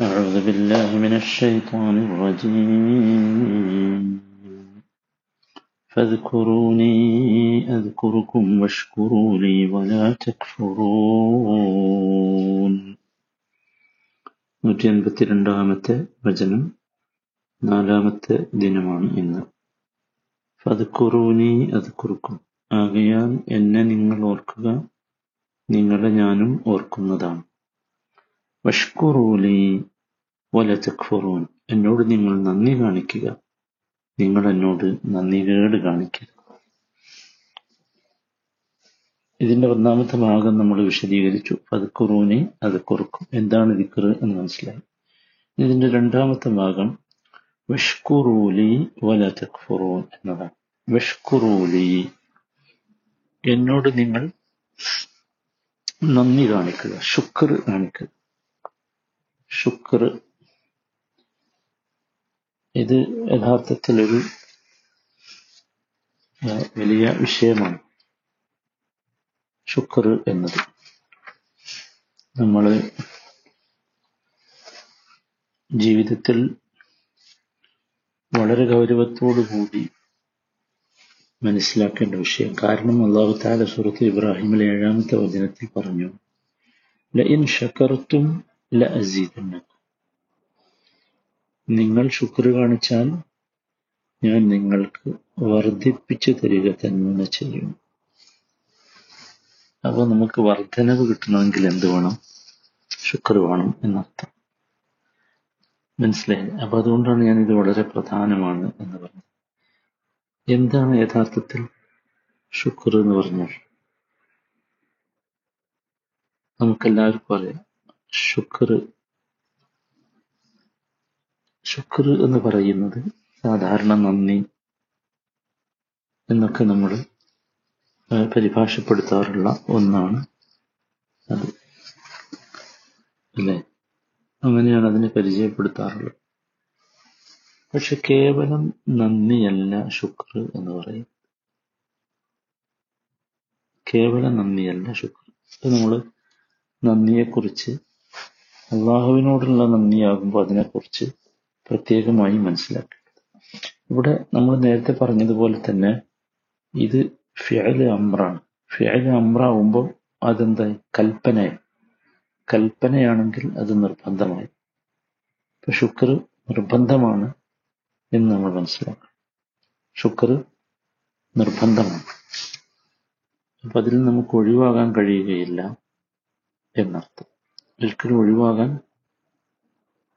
أعوذ بالله من الشيطان الرجيم فاذكروني أذكركم واشكروا لي ولا تكفرون നൂറ്റി എൺപത്തിരണ്ടാമത്തെ വചനം നാലാമത്തെ ദിനമാണ് ഇന്ന് ഫതുക്കുറൂനി അത് കുറുക്കും ആകയാൽ എന്നെ നിങ്ങൾ ഓർക്കുക നിങ്ങളെ ഞാനും ഓർക്കുന്നതാണ് വഷ്കുറൂലി വല തക്ഫുറൂൻ. എന്നോട് നിങ്ങൾ നന്ദി കാണിക്കുക. നിങ്ങൾ എന്നോട് നന്ദികേട് കാണിക്കുക. ഇതിന്റെ ഒന്നാമത്തെ ഭാഗം നമ്മൾ വിശദീകരിച്ചു. ഫതുക്കുറൂനി അത് കുറുക്കും. എന്താണ് ദിക്കർ എന്ന് മനസ്സിലായി. ഇതിന്റെ രണ്ടാമത്തെ ഭാഗം വിഷ്കുറൂലി വല തക്ഫുറൂൻ എന്നതാണ്. വിഷ്കുറൂലി എന്നോട് നിങ്ങൾ നന്ദി കാണിക്കുക. ശുക്ർ കാണിക്കുക. ശുക്ർ ഇത് യഥാർത്ഥത്തിൽ ഒരു വലിയ വിഷയമാണ്. ശുക്ർ എന്നത്. നമ്മൾ ജീവിതത്തിൽ വളരെ കൂടി മനസ്സിലാക്കേണ്ട വിഷയം. കാരണം അള്ളാഹു താല സുഹൃത്ത് ഇബ്രാഹിമിലെ ഏഴാമത്തെ വചനത്തിൽ പറഞ്ഞു ലഇൻ ഷക്കർത്തും ല അസീദന്നക്കും നിങ്ങൾ ശുക്ർ കാണിച്ചാൽ ഞാൻ നിങ്ങൾക്ക് വർദ്ധിപ്പിച്ചു തരിക തന്നെ ചെയ്യും. അപ്പോൾ നമുക്ക് വർധനവ് കിട്ടണമെങ്കിൽ എന്ത് വേണം? ശുക്ർ വേണം എന്നർത്ഥം. മനസ്സിലായി? അപ്പൊ അതുകൊണ്ടാണ് ഞാൻ ഇത് വളരെ പ്രധാനമാണ് എന്ന് പറഞ്ഞത്. എന്താണ് യഥാർത്ഥത്തിൽ ശുക്ർ എന്ന് പറഞ്ഞാൽ? നമുക്കെല്ലാവർക്കും അറിയാം ശുക്ർ ശുക്ർ എന്ന് പറയുന്നത് സാധാരണ നന്ദി എന്നൊക്കെ നമ്മൾ പരിഭാഷപ്പെടുത്താറുള്ള ഒന്നാണ് അത്. അല്ലേ? അങ്ങനെയാണ് അതിനെ പരിചയപ്പെടുത്താറുള്ളത്. പക്ഷെ കേവലം നന്ദിയല്ല ശുക്ർ എന്ന് പറയും. കേവലം നന്ദിയല്ല ശുക്ർ. നമ്മൾ നന്ദിയെക്കുറിച്ച് അള്ളാഹുവിനോടുള്ള നന്ദിയാകുമ്പോൾ അതിനെക്കുറിച്ച് പ്രത്യേകമായി മനസ്സിലാക്കേണ്ടത് ഇവിടെ നമ്മൾ നേരത്തെ പറഞ്ഞതുപോലെ തന്നെ ഇത് ഫിയൽ അമ്രാണ്. ഫിയൽ അമ്രാവുമ്പോൾ അതെന്തായി കൽപ്പനയായി കൽപ്പനയാണെങ്കിൽ അത് നിർബന്ധമായി. ഇപ്പൊ ശുക്ർ നിർബന്ധമാണ് എന്ന് നമ്മൾ മനസ്സിലാക്കണം. ശുക്ർ നിർബന്ധമാണ്. അപ്പൊ അതിൽ നമുക്ക് ഒഴിവാകാൻ കഴിയുകയില്ല എന്നർത്ഥം. ഒരിക്കലും ഒഴിവാകാൻ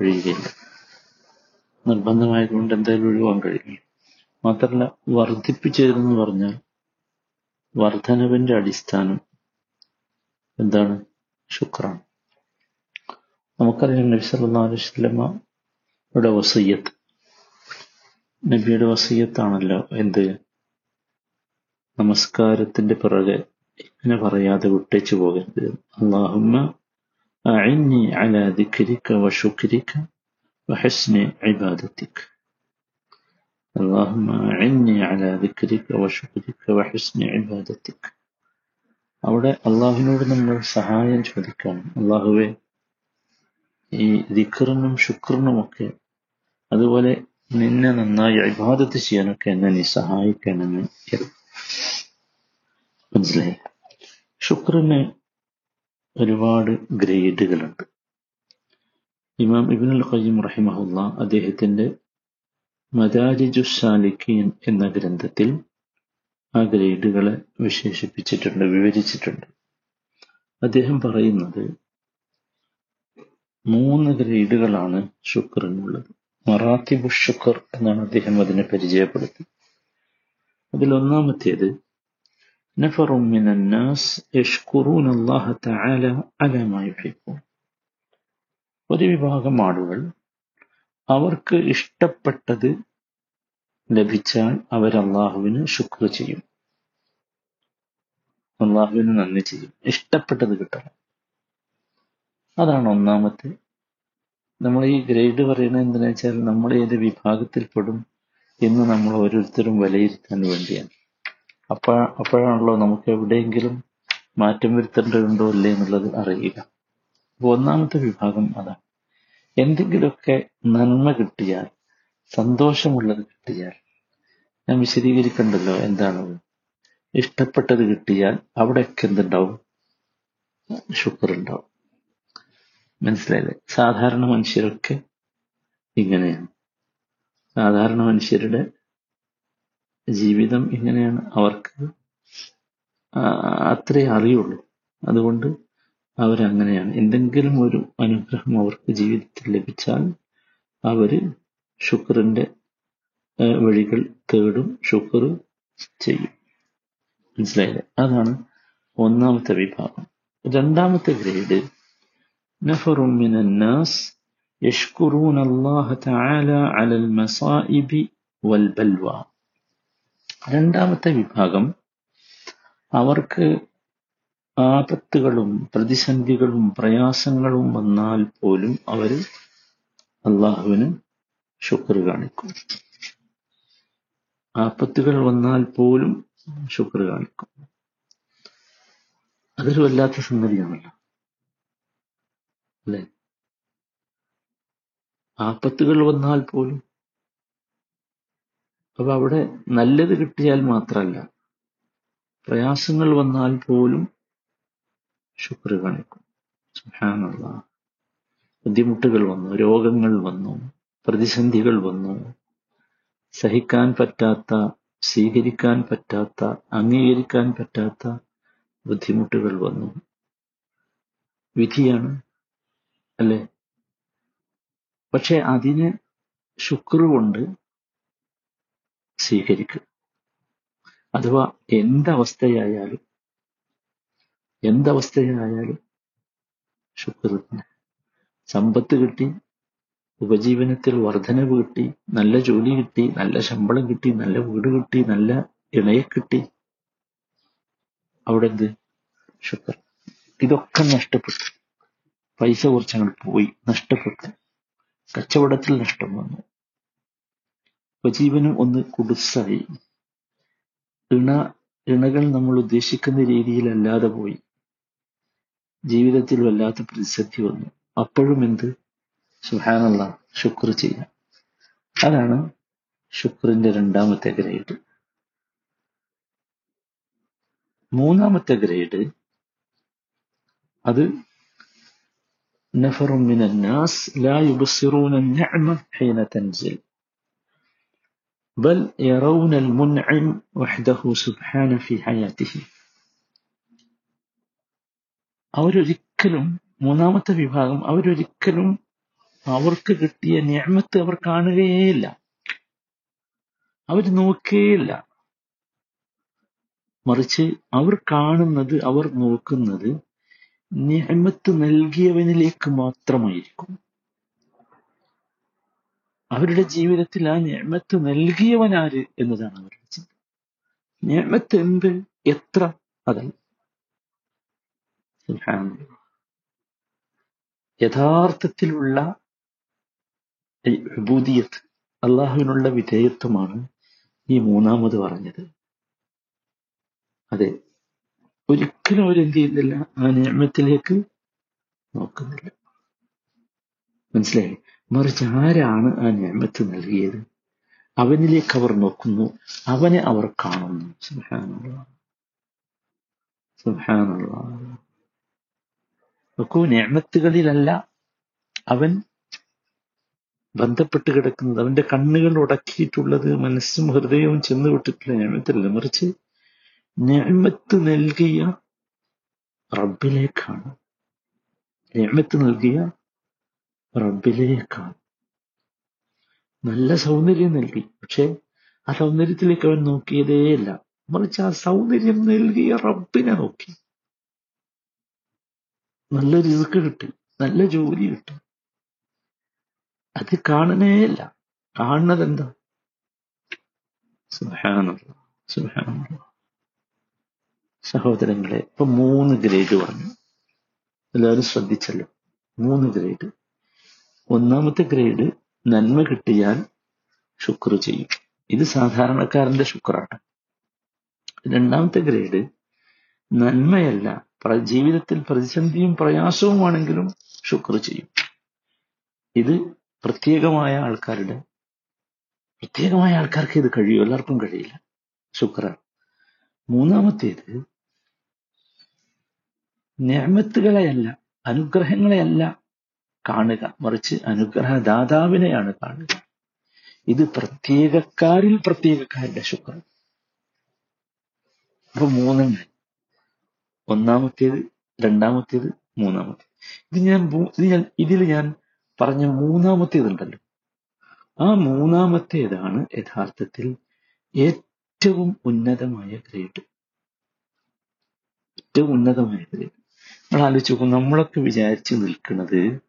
കഴിയുകയില്ല. നിർബന്ധമായതുകൊണ്ട് എന്തായാലും ഒഴിവാൻ കഴിയില്ല. മാത്രമല്ല വർദ്ധിപ്പിച്ചതെന്ന് പറഞ്ഞാൽ വർധനവിന്റെ അടിസ്ഥാനം എന്താണ്? ശുക്രാണ്. നമുക്കറിയാം നബി വസല്ലമയുടെ വസയ്യത്ത് നബിയുടെ വസയ്യത്താണല്ലോ എന്ത്? നമസ്കാരത്തിന്റെ പിറകെ ഇങ്ങനെ പറയാതെ വിട്ടേച്ചു പോകരുത്. അള്ളാഹുമ്മ അലാ ദിക്രിക വശുക്രിക വഹസ്നി ഇബാദത്തിക് اللهم أعني على ذكرك وشكرك وحسن عبادتك അവിടെ അള്ളാഹുവിനോട് നമ്മൾ സഹായം ചോദിക്കണം അള്ളാഹുവെ ഈ ദിക്കറിനും ശുക്രനുമൊക്കെ അതുപോലെ നിന്നെ നന്നായി അഭിബാധത്ത് ചെയ്യാനൊക്കെ എന്നെ നീ സഹായിക്കണമെന്ന് മനസ്സിലായി ശുക്രന് ഒരുപാട് ഗ്രേഡുകളുണ്ട് ഇമാം ഇബ്നുൽ ഖയ്യിം റഹിമഹുല്ല അദ്ദേഹത്തിന്റെ മദാരിജുസാലിക്കീൻ എന്ന ഗ്രന്ഥത്തിൽ ആ ഗ്രേഡുകളെ വിശേഷിപ്പിച്ചിട്ടുണ്ട് വിവരിച്ചിട്ടുണ്ട്. അദ്ദേഹം പറയുന്നത് മൂന്ന് ഗ്രേഡുകളാണ് ശുക്രനുള്ളത് മറാത്തിബു ശുക്ർ എന്നാണ് അദ്ദേഹം അതിനെ പരിചയപ്പെടുത്തി. അതിൽ ഒന്നാമത്തേത് നഫറും മിനന്നാസ് യഷ്കുറൂൻ അല്ലാഹ തആല അല മാ ഒരു വിഭാഗം ആളുകൾ അവർക്ക് ഇഷ്ടപ്പെട്ടത് ലഭിച്ചാൽ അവർ അള്ളാഹുവിന് ശുക്ർ ചെയ്യും. അള്ളാഹുവിന് നന്ദി ചെയ്യും. ഇഷ്ടപ്പെട്ടത് കിട്ടണം. അതാണ് ഒന്നാമത്തെ. നമ്മൾ ഈ ഗ്രേഡ് പറയുന്നത് എന്തിനാ വെച്ചാൽ നമ്മൾ ഏത് വിഭാഗത്തിൽപ്പെടും എന്ന് നമ്മൾ ഓരോരുത്തരും വിലയിരുത്താൻ വേണ്ടിയാണ്. അപ്പ അപ്പോഴാണല്ലോ നമുക്ക് എവിടെയെങ്കിലും മാറ്റം വരുത്തേണ്ടതുണ്ടോ അല്ലേ എന്നുള്ളത് അറിയുക ഒന്നാമത്തെ വിഭാഗം അതാണ് എന്തെങ്കിലുമൊക്കെ നന്മ കിട്ടിയാൽ സന്തോഷമുള്ളത് കിട്ടിയാൽ ഞാൻ വിശദീകരിക്കണ്ടല്ലോ എന്താണത്. ഇഷ്ടപ്പെട്ടത് കിട്ടിയാൽ അവിടെയൊക്കെ എന്തുണ്ടാവും? ഷുക്കർ ഉണ്ടാവും മനസ്സിലായില്ലേ? സാധാരണ മനുഷ്യരൊക്കെ ഇങ്ങനെയാണ്. സാധാരണ മനുഷ്യരുടെ ജീവിതം ഇങ്ങനെയാണ്. അവർക്ക് അത്രേ അറിയുള്ളൂ. അതുകൊണ്ട് അവരങ്ങനെയാണ് എന്തെങ്കിലും ഒരു അനുഗ്രഹം അവർക്ക് ജീവിതത്തിൽ ലഭിച്ചാൽ അവര് ശുക്രന്റെ വഴികൾ തേടും ശുക്ർ ചെയ്യും മനസ്സിലായില്ലേ അതാണ് ഒന്നാമത്തെ വിഭാഗം രണ്ടാമത്തെ ഗ്രേഡ് نفر من الناس يشكرون الله تعالى على المصائب والبلوى രണ്ടാമത്തെ വിഭാഗം അവർക്ക് ആപത്തുകളും പ്രതിസന്ധികളും പ്രയാസങ്ങളും വന്നാൽ പോലും അവർ അള്ളാഹുവിന് ശുക്ർ കാണിക്കും. ആപത്തുകൾ വന്നാൽ പോലും ശുക്ർ കാണിക്കും. അതൊരു വല്ലാത്ത സംഗതിയാണല്ലോ. അല്ലെ? ആപത്തുകൾ വന്നാൽ പോലും. അപ്പൊ അവിടെ നല്ലത് കിട്ടിയാൽ മാത്രമല്ല പ്രയാസങ്ങൾ വന്നാൽ പോലും ശുക്ർ കാണിക്കും സുഹാനുള്ള ബുദ്ധിമുട്ടുകൾ വന്നു രോഗങ്ങൾ വന്നു പ്രതിസന്ധികൾ വന്നു. സഹിക്കാൻ പറ്റാത്ത സ്വീകരിക്കാൻ പറ്റാത്ത അംഗീകരിക്കാൻ പറ്റാത്ത ബുദ്ധിമുട്ടുകൾ വന്നു. വിധിയാണ് അല്ലെ? പക്ഷെ അതിന് ശുക്ർ കൊണ്ട് സ്വീകരിക്കുക. അഥവാ എന്തവസ്ഥയായാലും എന്തവസ്ഥയായാലും ശുക്ർ സമ്പത്ത് കിട്ടി ഉപജീവനത്തിൽ വർധനവ് കിട്ടി നല്ല ജോലി കിട്ടി നല്ല ശമ്പളം കിട്ടി നല്ല വീട് കിട്ടി നല്ല ഇണയെ കിട്ടി. അവിടെ എന്ത് ശുക്ർ. ഇതൊക്കെ നഷ്ടപ്പെട്ടു. പൈസ കുറച്ചങ്ങൾ പോയി നഷ്ടപ്പെട്ടു. കച്ചവടത്തിൽ നഷ്ടം വന്നു. ഉപജീവനം ഒന്ന് കുടുസായി ഇണ ഇണകൾ നമ്മൾ ഉദ്ദേശിക്കുന്ന രീതിയിലല്ലാതെ പോയി. ജീവിതത്തിൽ വല്ലാത്ത പ്രതിസന്ധി വന്നു അപ്പോഴും എന്ത് സുഹാനുള്ള ശുക്ർ ചെയ്യാം അതാണ് ശുക്രിന്റെ രണ്ടാമത്തെ ഗ്രേഡ് മൂന്നാമത്തെ ഗ്രേഡ് അത് نفر من الناس لا يبصرون النعمة حين تنزل بل يرون المنعم وحده سبحانه في حياته അവരൊരിക്കലും മൂന്നാമത്തെ വിഭാഗം അവരൊരിക്കലും അവർക്ക് കിട്ടിയ ഞാമത്ത് അവർ കാണുകയേയില്ല. അവർ നോക്കുകയില്ല മറിച്ച് അവർ കാണുന്നത് അവർ നോക്കുന്നത് ഞാമത്ത് നൽകിയവനിലേക്ക് മാത്രമായിരിക്കും. അവരുടെ ജീവിതത്തിൽ ആ ഞാമത്ത് നൽകിയവനാര് എന്നതാണ് അവരുടെ ചിന്ത. ഞാമത്ത് എന്ത്? എത്ര? അതല്ല. യഥാർത്ഥത്തിലുള്ള വിഭൂതിയത്ത് അള്ളാഹുവിനുള്ള വിധേയത്വമാണ് ഈ മൂന്നാമത് പറഞ്ഞത്. അതെ ഒരിക്കലും അവരെന്ത് ചെയ്യുന്നില്ല ആ നിയമത്തിലേക്ക് നോക്കുന്നില്ല. മനസ്സിലായി? മറിച്ച് ആരാണ് ആ നിയമത്ത് നൽകിയത്? അവനിലേക്ക് അവർ നോക്കുന്നു അവനെ അവർ കാണുന്നു. സുഹാനുള്ള സുഹാനുള്ള നോക്കൂ നേമത്തുകളിലല്ല അവൻ ബന്ധപ്പെട്ട് കിടക്കുന്നത്. അവന്റെ കണ്ണുകൾ ഉടക്കിയിട്ടുള്ളത് മനസ്സും ഹൃദയവും ചെന്ന് വിട്ടിട്ടുള്ള ഞാമത്തല്ല മറിച്ച് ഞാമത്ത് നൽകിയ റബ്ബിലേക്കാണ്. ഞാമത്ത് നൽകിയ റബ്ബിലേക്കാണ്. നല്ല സൗന്ദര്യം നൽകി. പക്ഷെ ആ സൗന്ദര്യത്തിലേക്ക് അവൻ നോക്കിയതേയല്ല. മറിച്ച് ആ സൗന്ദര്യം നൽകിയ റബ്ബിനെ നോക്കി. നല്ല റിസ്ക് കിട്ടി. നല്ല ജോലി കിട്ടി. അത് കാണണേയില്ല കാണുന്നത് എന്താ സഹോദരങ്ങളെ ഇപ്പൊ മൂന്ന് ഗ്രേഡ് പറഞ്ഞു. എല്ലാവരും ശ്രദ്ധിച്ചല്ലോ. മൂന്ന് ഗ്രേഡ്. ഒന്നാമത്തെ ഗ്രേഡ് നന്മ കിട്ടിയാൽ ശുക്ർ ചെയ്യും. ഇത് സാധാരണക്കാരന്റെ ശുക്രാണ്. രണ്ടാമത്തെ ഗ്രേഡ് നന്മയല്ല ജീവിതത്തിൽ പ്രതിസന്ധിയും പ്രയാസവുമാണെങ്കിലും ശുക്ർ ചെയ്യും. ഇത് പ്രത്യേകമായ ആൾക്കാരുടെ പ്രത്യേകമായ ആൾക്കാർക്ക് ഇത് കഴിയും. എല്ലാവർക്കും കഴിയില്ല. ശുക്രാണ്. മൂന്നാമത്തേത് ഞാമത്തുകളെയല്ല അനുഗ്രഹങ്ങളെയല്ല കാണുക. മറിച്ച് അനുഗ്രഹദാതാവിനെയാണ് കാണുക. ഇത് പ്രത്യേകക്കാരിൽ പ്രത്യേകക്കാരുടെ ശുക്രൻ അപ്പൊ മൂന്നെണ്ണം. ഒന്നാമത്തേത് രണ്ടാമത്തേത് മൂന്നാമത്തേത്. ഇത് ഞാൻ ഇത് ഞാൻ ഇതിൽ ഞാൻ പറഞ്ഞ മൂന്നാമത്തേതുണ്ടല്ലോ. ആ മൂന്നാമത്തേതാണ് യഥാർത്ഥത്തിൽ ഏറ്റവും ഉന്നതമായ ഗ്രേഡ്. ഏറ്റവും ഉന്നതമായ ഗ്രേഡ്. നമ്മൾ ആലോചിച്ച് നോക്കും നമ്മളൊക്കെ വിചാരിച്ചു നിൽക്കുന്നത്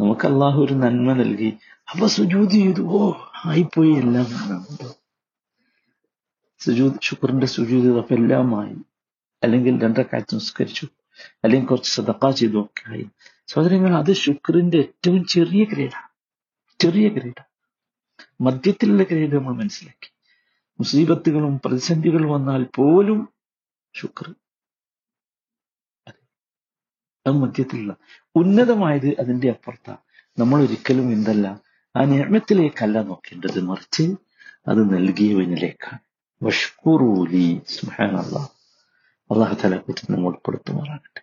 നമുക്ക് അള്ളാഹു ഒരു നന്മ നൽകി അവ സുജൂത് ചെയ്തു. ഓ ആയിപ്പോയി എല്ലാം. സുജൂത് ശുക്രന്റെ സുജൂത് അപ്പൊ എല്ലാമായി അല്ലെങ്കിൽ രണ്ടരക്കാലത്ത് നിസ്കരിച്ചു. അല്ലെങ്കിൽ കുറച്ച് സദക്ക ചെയ്തു ഒക്കെ ആയി. സഹോദരങ്ങൾ അത് ശുക്രന്റെ ഏറ്റവും ചെറിയ ഗ്രേഡാണ് ചെറിയ ഗ്രേഡാണ് മധ്യത്തിലുള്ള ഗ്രേഡ് നമ്മൾ മനസ്സിലാക്കി. മുസീബത്തുകളും പ്രതിസന്ധികളും വന്നാൽ പോലും ശുക്ർ. അത്. മധ്യത്തിലുള്ള. ഉന്നതമായത് അതിന്റെ അപ്പുറത്താണ് നമ്മൾ ഒരിക്കലും എന്തല്ല ആ നിയമത്തിലേക്കല്ല നോക്കേണ്ടത്. മറിച്ച് അത് നൽകിയവനിലേക്കാണ്. വഷ്കുറൂലി സുഹാൻ അള്ളാഹ് തല കുറിച്ച് നമ്മൾ കൊടുത്തുമാറാകട്ടെ